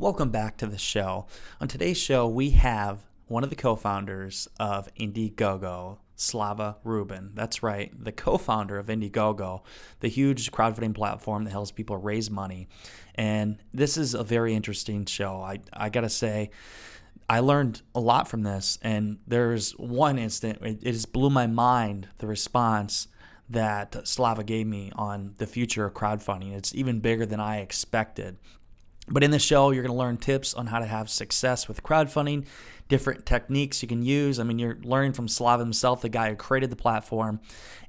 Welcome back to the show. On today's show, we have one of the co founders of Indiegogo, Slava Rubin. That's right, the co founder of Indiegogo, the huge crowdfunding platform that helps people raise money. And this is a very interesting show. I, I got to say, I learned a lot from this. And there's one instant, it, it just blew my mind the response that Slava gave me on the future of crowdfunding. It's even bigger than I expected. But in the show, you're going to learn tips on how to have success with crowdfunding, different techniques you can use. I mean, you're learning from Slava himself, the guy who created the platform,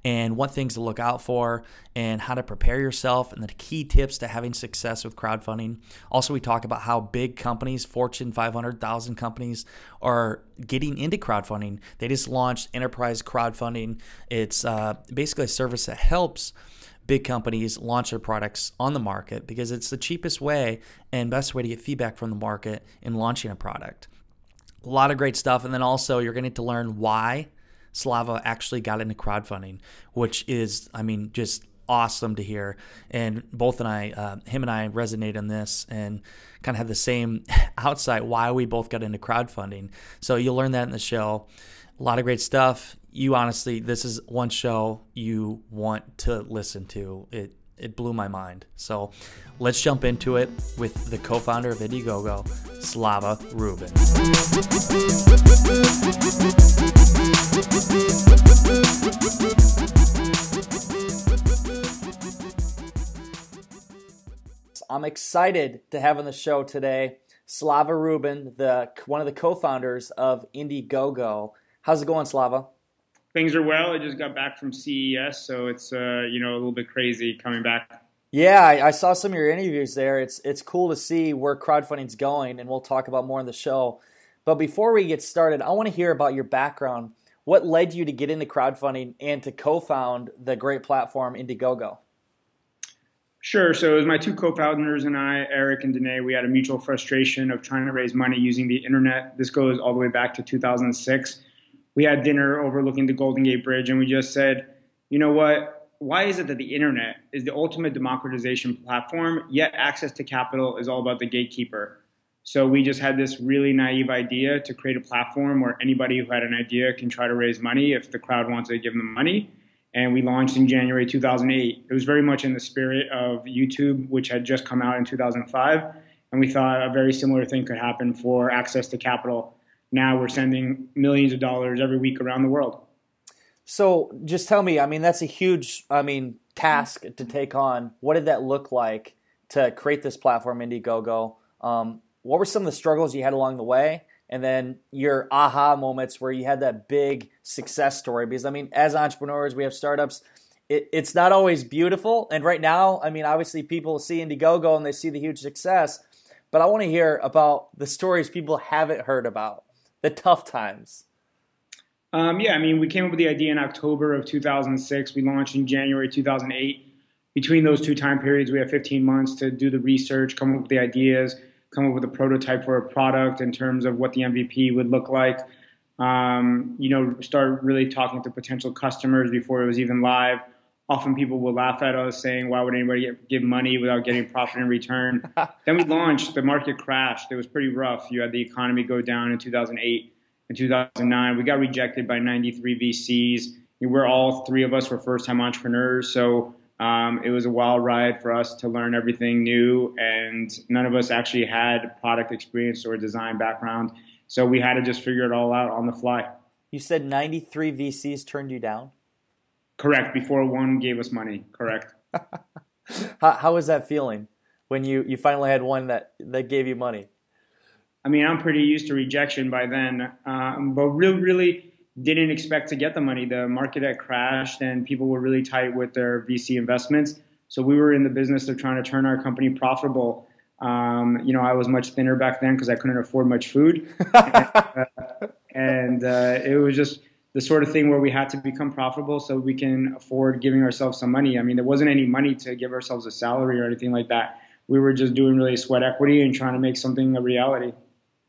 and what things to look out for, and how to prepare yourself, and the key tips to having success with crowdfunding. Also, we talk about how big companies, Fortune 500,000 companies, are getting into crowdfunding. They just launched enterprise crowdfunding. It's uh, basically a service that helps big companies launch their products on the market because it's the cheapest way and best way to get feedback from the market in launching a product. A lot of great stuff. And then also, you're going to, to learn why Slava actually got into crowdfunding, which is, I mean, just awesome to hear. And both and I, uh, him and I resonate on this and kind of have the same outside why we both got into crowdfunding. So you'll learn that in the show. A lot of great stuff you honestly, this is one show you want to listen to. It it blew my mind. So let's jump into it with the co-founder of Indiegogo, Slava Rubin. I'm excited to have on the show today Slava Rubin, the one of the co-founders of Indiegogo. How's it going, Slava? things are well. I just got back from CES, so it's uh, you know a little bit crazy coming back. Yeah, I, I, saw some of your interviews there. It's it's cool to see where crowdfunding's going, and we'll talk about more in the show. But before we get started, I want to hear about your background. What led you to get into crowdfunding and to co-found the great platform Indiegogo? Sure. So it was my two co-founders and I, Eric and Danae. We had a mutual frustration of trying to raise money using the internet. This goes all the way back to 2006 we had dinner overlooking the Golden Gate Bridge, and we just said, you know what? Why is it that the internet is the ultimate democratization platform, yet access to capital is all about the gatekeeper? So we just had this really naive idea to create a platform where anybody who had an idea can try to raise money if the crowd wants to give them money. And we launched in January 2008. It was very much in the spirit of YouTube, which had just come out in 2005. And we thought a very similar thing could happen for access to capital now we're sending millions of dollars every week around the world. So just tell me, I mean, that's a huge, I mean, task to take on. What did that look like to create this platform, Indiegogo? Um, what were some of the struggles you had along the way? And then your aha moments where you had that big success story. Because, I mean, as entrepreneurs, we have startups. It, it's not always beautiful. And right now, I mean, obviously, people see Indiegogo and they see the huge success. But I want to hear about the stories people haven't heard about the tough times? Um, yeah, I mean, we came up with the idea in October of 2006. We launched in January 2008. Between those two time periods, we had 15 months to do the research, come up with the ideas, come up with a prototype for a product in terms of what the MVP would look like. Um, you know, start really talking to potential customers before it was even live. Often people will laugh at us saying, why would anybody give money without getting profit in return? then we launched, the market crashed. It was pretty rough. You had the economy go down in 2008 and 2009. We got rejected by 93 VCs. We're all three of us were first time entrepreneurs. So um, it was a wild ride for us to learn everything new. And none of us actually had product experience or design background. So we had to just figure it all out on the fly. You said 93 VCs turned you down? Correct. Before one gave us money. Correct. how, how was that feeling when you, you finally had one that, that gave you money? I mean, I'm pretty used to rejection by then, um, but really, really didn't expect to get the money. The market had crashed and people were really tight with their VC investments. So we were in the business of trying to turn our company profitable. Um, you know, I was much thinner back then because I couldn't afford much food, and, uh, and uh, it was just the sort of thing where we had to become profitable so we can afford giving ourselves some money. I mean, there wasn't any money to give ourselves a salary or anything like that. We were just doing really sweat equity and trying to make something a reality.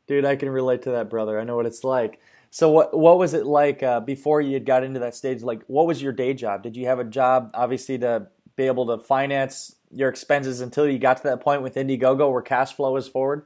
Dude, I can relate to that, brother. I know what it's like. So what what was it like uh, before you had got into that stage? Like, what was your day job? Did you have a job, obviously, to be able to finance your expenses until you got to that point with Indiegogo where cash flow was forward?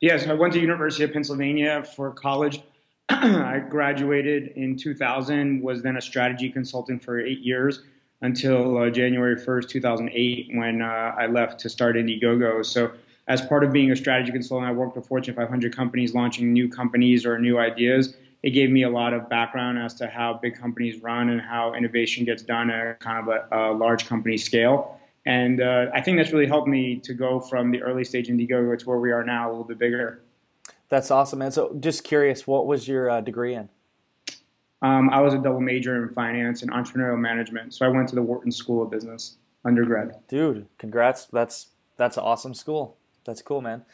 Yes, I went to University of Pennsylvania for college. I graduated in 2000. Was then a strategy consultant for eight years until uh, January 1st, 2008, when uh, I left to start Indiegogo. So as part of being a strategy consultant, I worked with Fortune 500 companies launching new companies or new ideas. It gave me a lot of background as to how big companies run and how innovation gets done at kind of a, a large company scale. And uh, I think that's really helped me to go from the early stage Indiegogo to where we are now, a little bit bigger. That's awesome, man. So, just curious, what was your uh, degree in? Um, I was a double major in finance and entrepreneurial management. So I went to the Wharton School of Business undergrad. Dude, congrats! That's that's an awesome school. That's cool, man.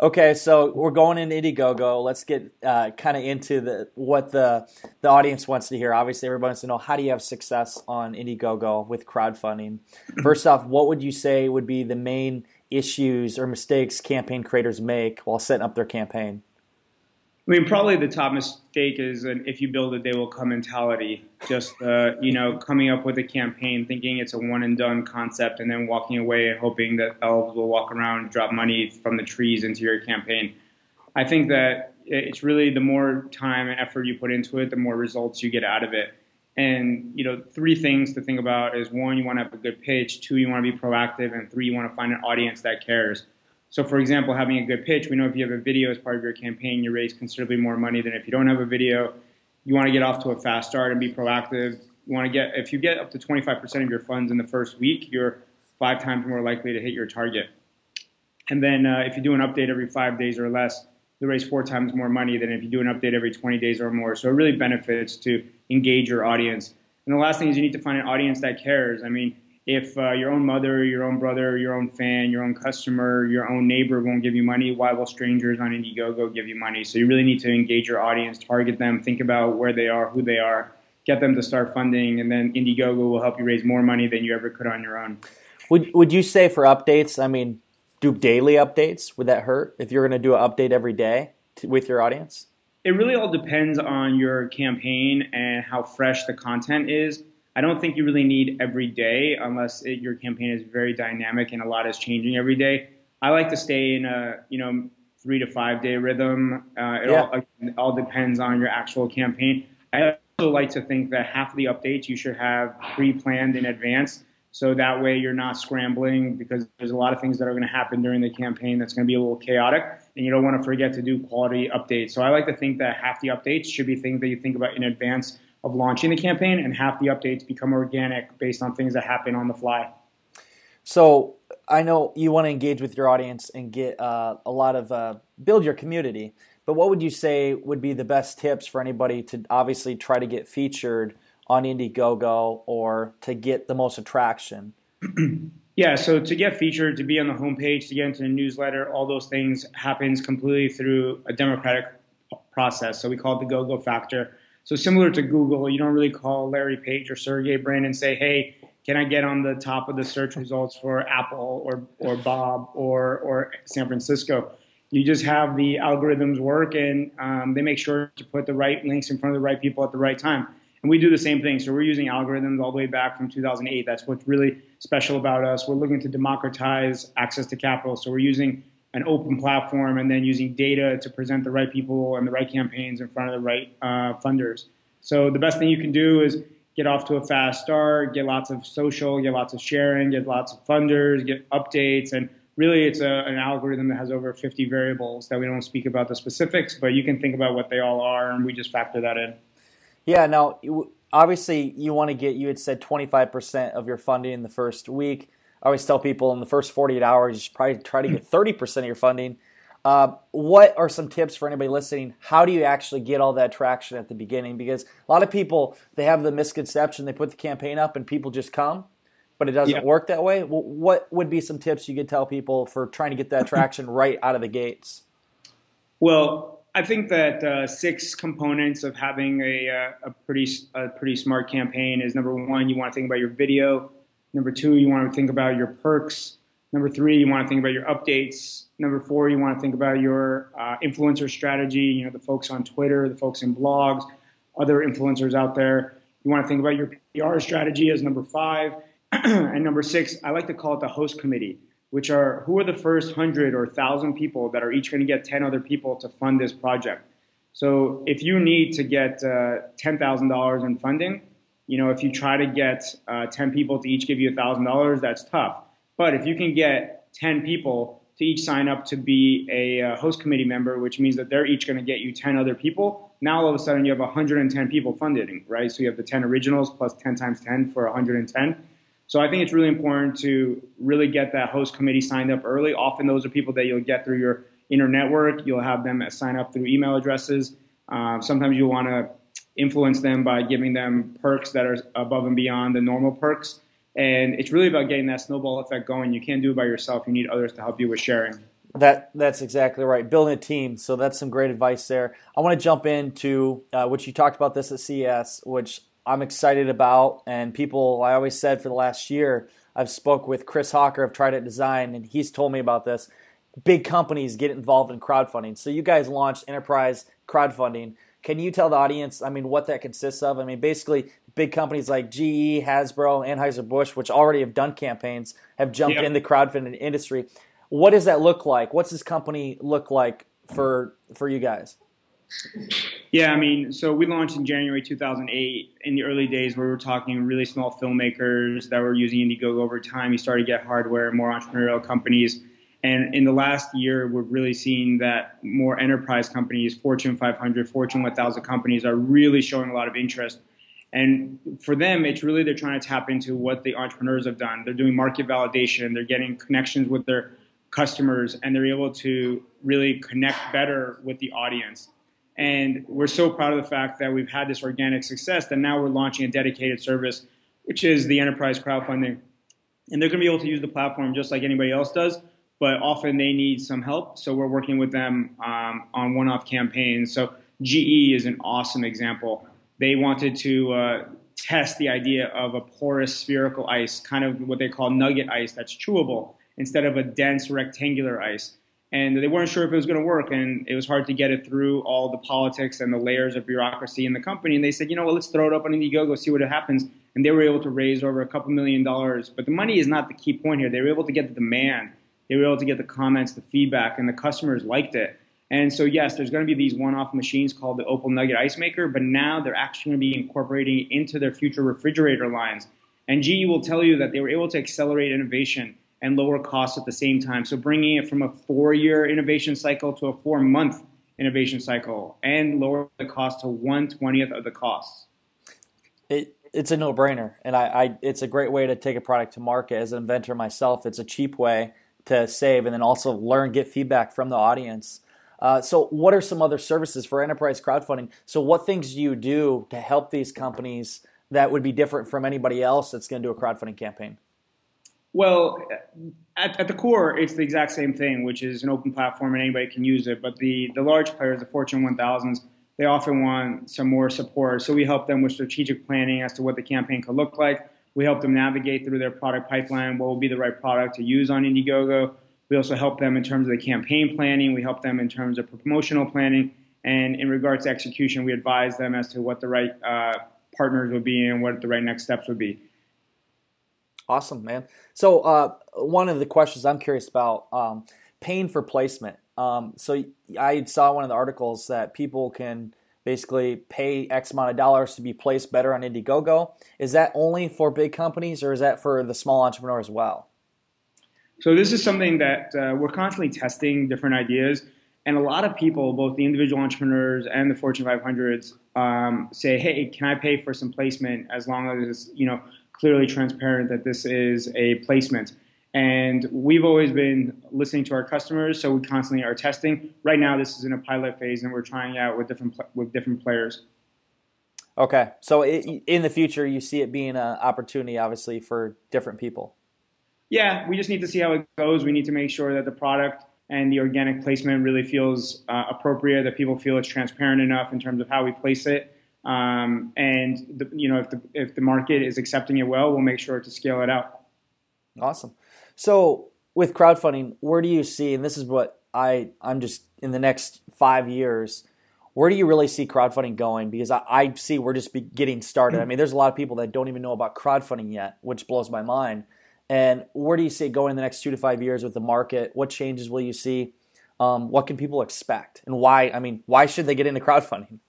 Okay, so we're going in Indiegogo. Let's get uh, kind of into the what the the audience wants to hear. Obviously, everybody wants to know how do you have success on Indiegogo with crowdfunding. First off, what would you say would be the main issues or mistakes campaign creators make while setting up their campaign? I mean, probably the top mistake is an if you build it, they will come mentality. Just, uh, you know, coming up with a campaign, thinking it's a one and done concept, and then walking away and hoping that elves will walk around and drop money from the trees into your campaign. I think that it's really the more time and effort you put into it, the more results you get out of it. And, you know, three things to think about is one, you want to have a good pitch, two, you want to be proactive, and three, you want to find an audience that cares. So, for example, having a good pitch, we know if you have a video as part of your campaign, you raise considerably more money than if you don't have a video. You want to get off to a fast start and be proactive. You want to get, if you get up to 25% of your funds in the first week, you're five times more likely to hit your target. And then uh, if you do an update every five days or less, raise four times more money than if you do an update every 20 days or more. So it really benefits to engage your audience. And the last thing is you need to find an audience that cares. I mean, if uh, your own mother, your own brother, your own fan, your own customer, your own neighbor won't give you money, why will strangers on Indiegogo give you money? So you really need to engage your audience, target them, think about where they are, who they are, get them to start funding, and then Indiegogo will help you raise more money than you ever could on your own. Would Would you say for updates? I mean, do daily updates? Would that hurt if you're going to do an update every day to, with your audience? It really all depends on your campaign and how fresh the content is I don't think you really need every day unless it, your campaign is very dynamic and a lot is changing every day. I like to stay in a you know three to five day rhythm. Uh, it, yeah. all, it all depends on your actual campaign. I also like to think that half of the updates you should have pre-planned in advance, so that way you're not scrambling because there's a lot of things that are going to happen during the campaign that's going to be a little chaotic, and you don't want to forget to do quality updates. So I like to think that half the updates should be things that you think about in advance of launching the campaign, and half the updates become organic based on things that happen on the fly. So I know you want to engage with your audience and get uh, a lot of uh, build your community. But what would you say would be the best tips for anybody to obviously try to get featured on Indiegogo or to get the most attraction? yeah, so to get featured, to be on the homepage, to get into the newsletter, all those things happens completely through a democratic process. So we call it the go-go factor. So similar to Google, you don't really call Larry Page or Sergey Brin and say, "Hey, can I get on the top of the search results for Apple or or Bob or or San Francisco?" You just have the algorithms work, and um, they make sure to put the right links in front of the right people at the right time. And we do the same thing. So we're using algorithms all the way back from 2008. That's what's really special about us. We're looking to democratize access to capital. So we're using an open platform and then using data to present the right people and the right campaigns in front of the right uh, funders. So the best thing you can do is get off to a fast start, get lots of social, get lots of sharing, get lots of funders, get updates, and really it's a, an algorithm that has over 50 variables that we don't speak about the specifics, but you can think about what they all are, and we just factor that in. Yeah. Now, obviously, you want to get you had said 25% of your funding in the first week. I always tell people in the first 48 hours, you should probably try to get 30% of your funding. Uh, what are some tips for anybody listening? How do you actually get all that traction at the beginning? Because a lot of people they have the misconception they put the campaign up and people just come, but it doesn't yeah. work that way. What would be some tips you could tell people for trying to get that traction right out of the gates? Well, I think that uh, six components of having a, uh, a pretty a pretty smart campaign is number one, you want to think about your video. Number two, you want to think about your perks. Number three, you want to think about your updates. Number four, you want to think about your uh, influencer strategy. You know, the folks on Twitter, the folks in blogs, other influencers out there. You want to think about your PR strategy as number five. and number six, I like to call it the host committee, which are who are the first hundred or thousand people that are each going to get 10 other people to fund this project. So if you need to get uh, $10,000 in funding, you know, if you try to get uh, 10 people to each give you $1,000, that's tough. But if you can get 10 people to each sign up to be a uh, host committee member, which means that they're each going to get you 10 other people, now all of a sudden you have 110 people funding, right? So you have the 10 originals plus 10 times 10 for 110. So I think it's really important to really get that host committee signed up early. Often those are people that you'll get through your inner network. You'll have them sign up through email addresses. Uh, sometimes you'll want to influence them by giving them perks that are above and beyond the normal perks. And it's really about getting that snowball effect going. You can't do it by yourself. You need others to help you with sharing. That that's exactly right. Building a team. So that's some great advice there. I want to jump into uh, which you talked about this at CES, which I'm excited about. And people, I always said for the last year, I've spoke with Chris Hawker of Trident Design, and he's told me about this. Big companies get involved in crowdfunding. So you guys launched enterprise crowdfunding. Can you tell the audience, I mean, what that consists of? I mean, basically, big companies like GE, Hasbro, Anheuser-Busch, which already have done campaigns, have jumped yep. in the crowdfunding industry. What does that look like? What's this company look like for for you guys? Yeah, I mean, so we launched in January 2008. In the early days, we were talking really small filmmakers that were using Indiegogo over time. You started to get hardware, more entrepreneurial companies and in the last year, we've really seen that more enterprise companies, Fortune 500, Fortune 1000 companies, are really showing a lot of interest. And for them, it's really they're trying to tap into what the entrepreneurs have done. They're doing market validation, they're getting connections with their customers, and they're able to really connect better with the audience. And we're so proud of the fact that we've had this organic success that now we're launching a dedicated service, which is the enterprise crowdfunding. And they're going to be able to use the platform just like anybody else does but often they need some help. So we're working with them um, on one-off campaigns. So GE is an awesome example. They wanted to uh, test the idea of a porous spherical ice, kind of what they call nugget ice that's chewable, instead of a dense rectangular ice. And they weren't sure if it was going to work, and it was hard to get it through all the politics and the layers of bureaucracy in the company. And they said, you know what, let's throw it up on Indiegogo, see what happens. And they were able to raise over a couple million dollars. But the money is not the key point here. They were able to get the demand they were able to get the comments, the feedback, and the customers liked it. And so, yes, there's going to be these one-off machines called the Opal Nugget Ice Maker, but now they're actually going to be incorporating into their future refrigerator lines. And GE will tell you that they were able to accelerate innovation and lower costs at the same time. So bringing it from a four-year innovation cycle to a four-month innovation cycle and lower the cost to one twentieth of the costs. It, it's a no-brainer, and I, I, it's a great way to take a product to market. As an inventor myself, it's a cheap way to save and then also learn, get feedback from the audience. Uh, so, what are some other services for enterprise crowdfunding? So, what things do you do to help these companies that would be different from anybody else that's going to do a crowdfunding campaign? Well, at, at, the core, it's the exact same thing, which is an open platform and anybody can use it. But the, the large players, the Fortune 1000s, they often want some more support. So we help them with strategic planning as to what the campaign could look like. We help them navigate through their product pipeline, what will be the right product to use on Indiegogo. We also help them in terms of the campaign planning. We help them in terms of promotional planning. And in regards to execution, we advise them as to what the right uh, partners would be and what the right next steps would be. Awesome, man. So, uh, one of the questions I'm curious about um, paying for placement. Um, so, I saw one of the articles that people can basically pay X amount of dollars to be placed better on Indiegogo. Is that only for big companies or is that for the small entrepreneur as well? So this is something that uh, we're constantly testing different ideas. And a lot of people, both the individual entrepreneurs and the Fortune 500s, um, say, "Hey, can I pay for some placement as long as you know clearly transparent that this is a placement?" And we've always been listening to our customers, so we constantly are testing. Right now, this is in a pilot phase, and we're trying out with different with different players. Okay, so it, in the future, you see it being an opportunity, obviously, for different people. Yeah, we just need to see how it goes. We need to make sure that the product and the organic placement really feels uh, appropriate, that people feel it's transparent enough in terms of how we place it. Um, and the, you know, if the if the market is accepting it well, we'll make sure to scale it out. Awesome. So with crowdfunding, where do you see? And this is what I I'm just in the next five years. Where do you really see crowdfunding going? Because I, I see we're just getting started. I mean, there's a lot of people that don't even know about crowdfunding yet, which blows my mind. And where do you see it going in the next two to five years with the market? What changes will you see? Um, what can people expect? And why? I mean, why should they get into crowdfunding?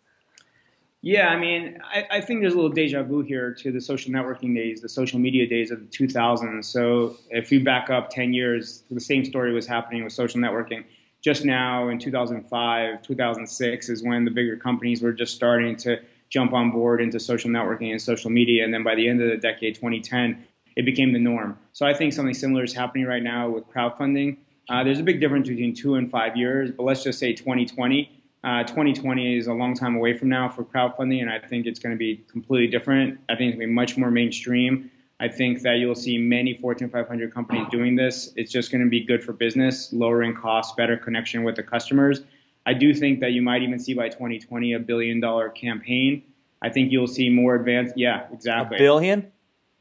Yeah, I mean, I, I, think there's a little deja vu here to the social networking days, the social media days of the 2000s. So if you back up 10 years, the same story was happening with social networking. Just now in 2005, 2006 is when the bigger companies were just starting to jump on board into social networking and social media. And then by the end of the decade, 2010, it became the norm. So I think something similar is happening right now with crowdfunding. Uh, there's a big difference between two and five years, but let's just say 2020 uh, 2020 is a long time away from now for crowdfunding, and I think it's going to be completely different. I think it's going to be much more mainstream. I think that you'll see many Fortune 500 companies doing this. It's just going to be good for business, lowering costs, better connection with the customers. I do think that you might even see by 2020 a billion dollar campaign. I think you'll see more advanced. Yeah, exactly. A billion?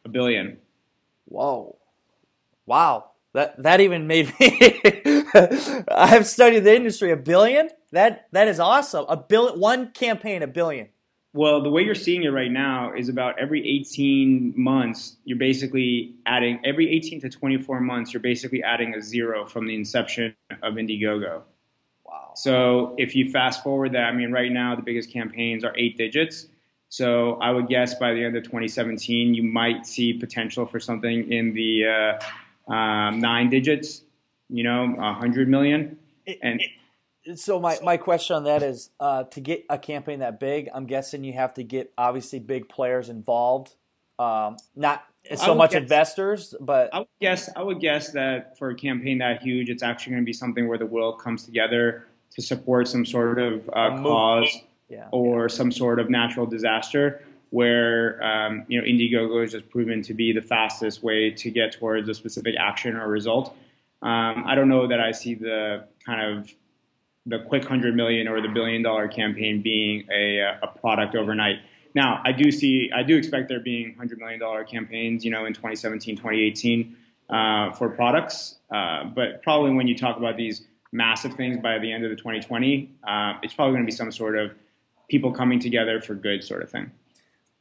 A billion. Whoa. Wow. That that even made me. I've studied the industry. A billion? That that is awesome. A billion, one campaign, a billion. Well, the way you're seeing it right now is about every 18 months, you're basically adding every 18 to 24 months, you're basically adding a zero from the inception of Indiegogo. Wow. So if you fast forward that, I mean, right now the biggest campaigns are eight digits. So I would guess by the end of 2017, you might see potential for something in the uh, um, nine digits, you know, a 100 million. And so my, my question on that is uh, to get a campaign that big, I'm guessing you have to get obviously big players involved. Um, not so much guess, investors, but I would guess I would guess that for a campaign that huge, it's actually going to be something where the world comes together to support some sort of uh, cause yeah. or some sort of natural disaster where um, you know Indiegogo has just proven to be the fastest way to get towards a specific action or result. Um, I don't know that I see the kind of the quick hundred million or the billion dollar campaign being a, a product overnight. Now, I do see, I do expect there being hundred million dollar campaigns, you know, in 2017, 2018 uh, for products. Uh, but probably when you talk about these massive things by the end of the 2020, uh, it's probably going to be some sort of people coming together for good sort of thing.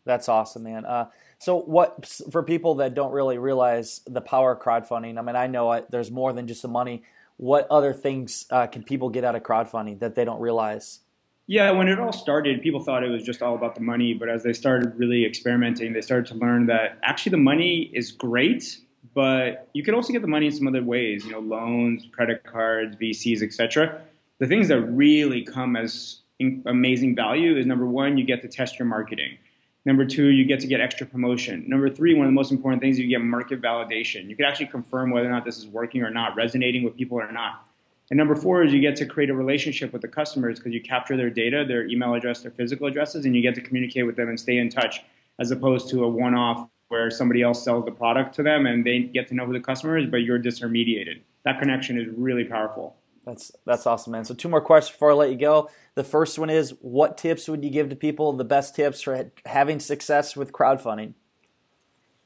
That's awesome, man. Uh, so, what for people that don't really realize the power of crowdfunding? I mean, I know there's more than just the money. What other things uh, can people get out of crowdfunding that they don't realize? Yeah, when it all started, people thought it was just all about the money. But as they started really experimenting, they started to learn that actually the money is great, but you can also get the money in some other ways. You know, loans, credit cards, VCs, etc. The things that really come as amazing value is number one, you get to test your marketing. Number two, you get to get extra promotion. Number three, one of the most important things, you get market validation. You can actually confirm whether or not this is working or not, resonating with people or not. And number four is you get to create a relationship with the customers because you capture their data, their email address, their physical addresses, and you get to communicate with them and stay in touch as opposed to a one off where somebody else sells the product to them and they get to know who the customer is, but you're disintermediated. That connection is really powerful. That's that's awesome, man. So two more questions before I let you go. The first one is, what tips would you give to people? The best tips for having success with crowdfunding?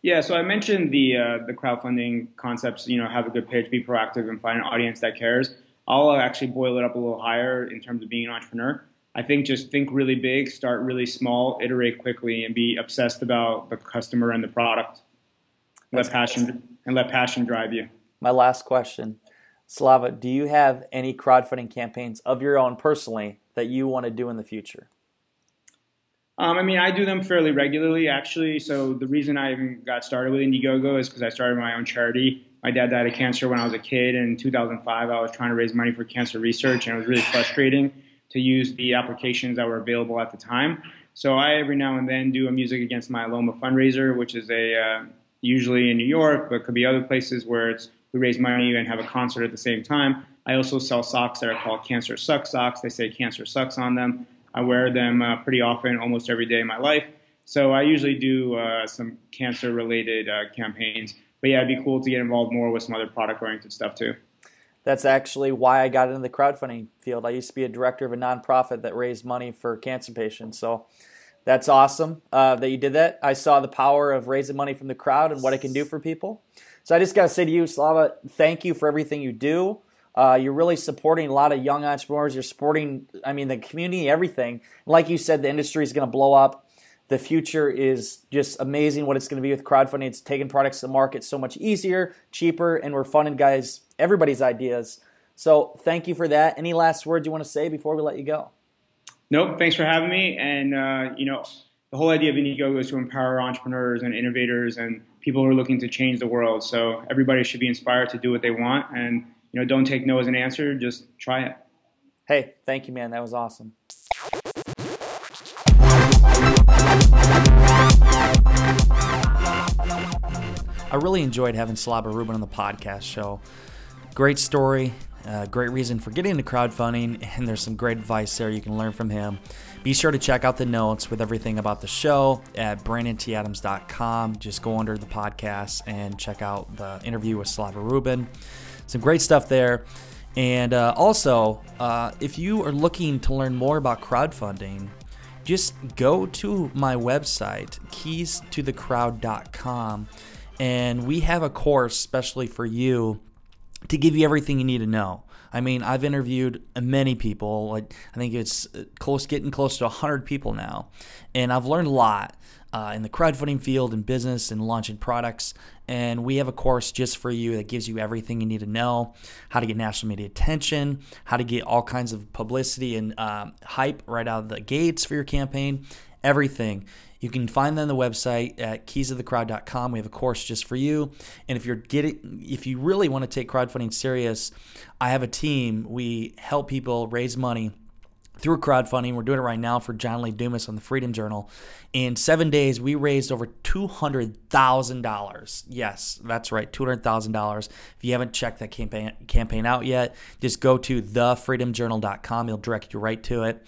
Yeah, so I mentioned the uh, the crowdfunding concepts. You know, have a good pitch, be proactive, and find an audience that cares. I'll actually boil it up a little higher in terms of being an entrepreneur. I think just think really big, start really small, iterate quickly, and be obsessed about the customer and the product. Let passion and let passion drive you. My last question Slava, do you have any crowdfunding campaigns of your own personally that you want to do in the future? Um, I mean, I do them fairly regularly, actually. So the reason I even got started with Indiegogo is because I started my own charity. My dad died of cancer when I was a kid. And in 2005, I was trying to raise money for cancer research, and it was really frustrating to use the applications that were available at the time. So I every now and then do a Music Against Myeloma fundraiser, which is a uh, usually in New York, but could be other places where it's we raise money and have a concert at the same time. I also sell socks that are called Cancer Sucks socks. They say cancer sucks on them. I wear them uh, pretty often, almost every day of my life. So I usually do uh, some cancer related uh, campaigns. But yeah, it'd be cool to get involved more with some other product oriented stuff too. That's actually why I got into the crowdfunding field. I used to be a director of a nonprofit that raised money for cancer patients. So that's awesome uh, that you did that. I saw the power of raising money from the crowd and what it can do for people. So I just got to say to you, Slava, thank you for everything you do. Uh, you're really supporting a lot of young entrepreneurs. You're supporting, I mean, the community, everything. Like you said, the industry is going to blow up. The future is just amazing what it's going to be with crowdfunding. It's taking products to market so much easier, cheaper, and we're funding guys, everybody's ideas. So thank you for that. Any last words you want to say before we let you go? Nope. Thanks for having me. And, uh, you know, the whole idea of Indiegogo is to empower entrepreneurs and innovators and people who are looking to change the world. So everybody should be inspired to do what they want. And, you know, don't take no as an answer. Just try it. Hey, thank you, man. That was awesome. I really enjoyed having Slava Rubin on the podcast show. Great story, uh, great reason for getting into crowdfunding, and there's some great advice there you can learn from him. Be sure to check out the notes with everything about the show at brandonTadams.com. Just go under the podcast and check out the interview with Slava Rubin. Some great stuff there. And uh, also, uh, if you are looking to learn more about crowdfunding, just go to my website, keystothecrowd.com, and we have a course especially for you to give you everything you need to know. I mean, I've interviewed many people. Like I think it's close, getting close to 100 people now, and I've learned a lot uh, in the crowdfunding field and business and launching products. And we have a course just for you that gives you everything you need to know: how to get national media attention, how to get all kinds of publicity and um, hype right out of the gates for your campaign, everything. You can find them on the website at keystothecrowd.com. We have a course just for you. And if you're getting if you really want to take crowdfunding serious, I have a team. We help people raise money through crowdfunding. We're doing it right now for John Lee Dumas on the Freedom Journal. In seven days, we raised over $200,000. Yes, that's right, $200,000. If you haven't checked that campaign, campaign out yet, just go to thefreedomjournal.com. It'll direct you right to it.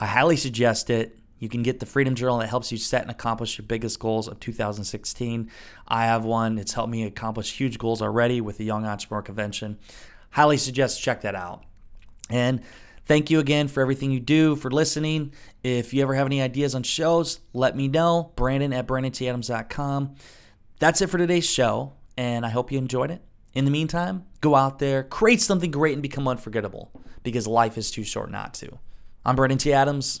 I highly suggest it. You can get the Freedom Journal that helps you set and accomplish your biggest goals of 2016. I have one. It's helped me accomplish huge goals already with the Young Entrepreneur Convention. Highly suggest check that out. And thank you again for everything you do, for listening. If you ever have any ideas on shows, let me know. Brandon at BrandonTadams.com. That's it for today's show, and I hope you enjoyed it. In the meantime, go out there, create something great, and become unforgettable because life is too short not to. I'm Brandon T. Adams.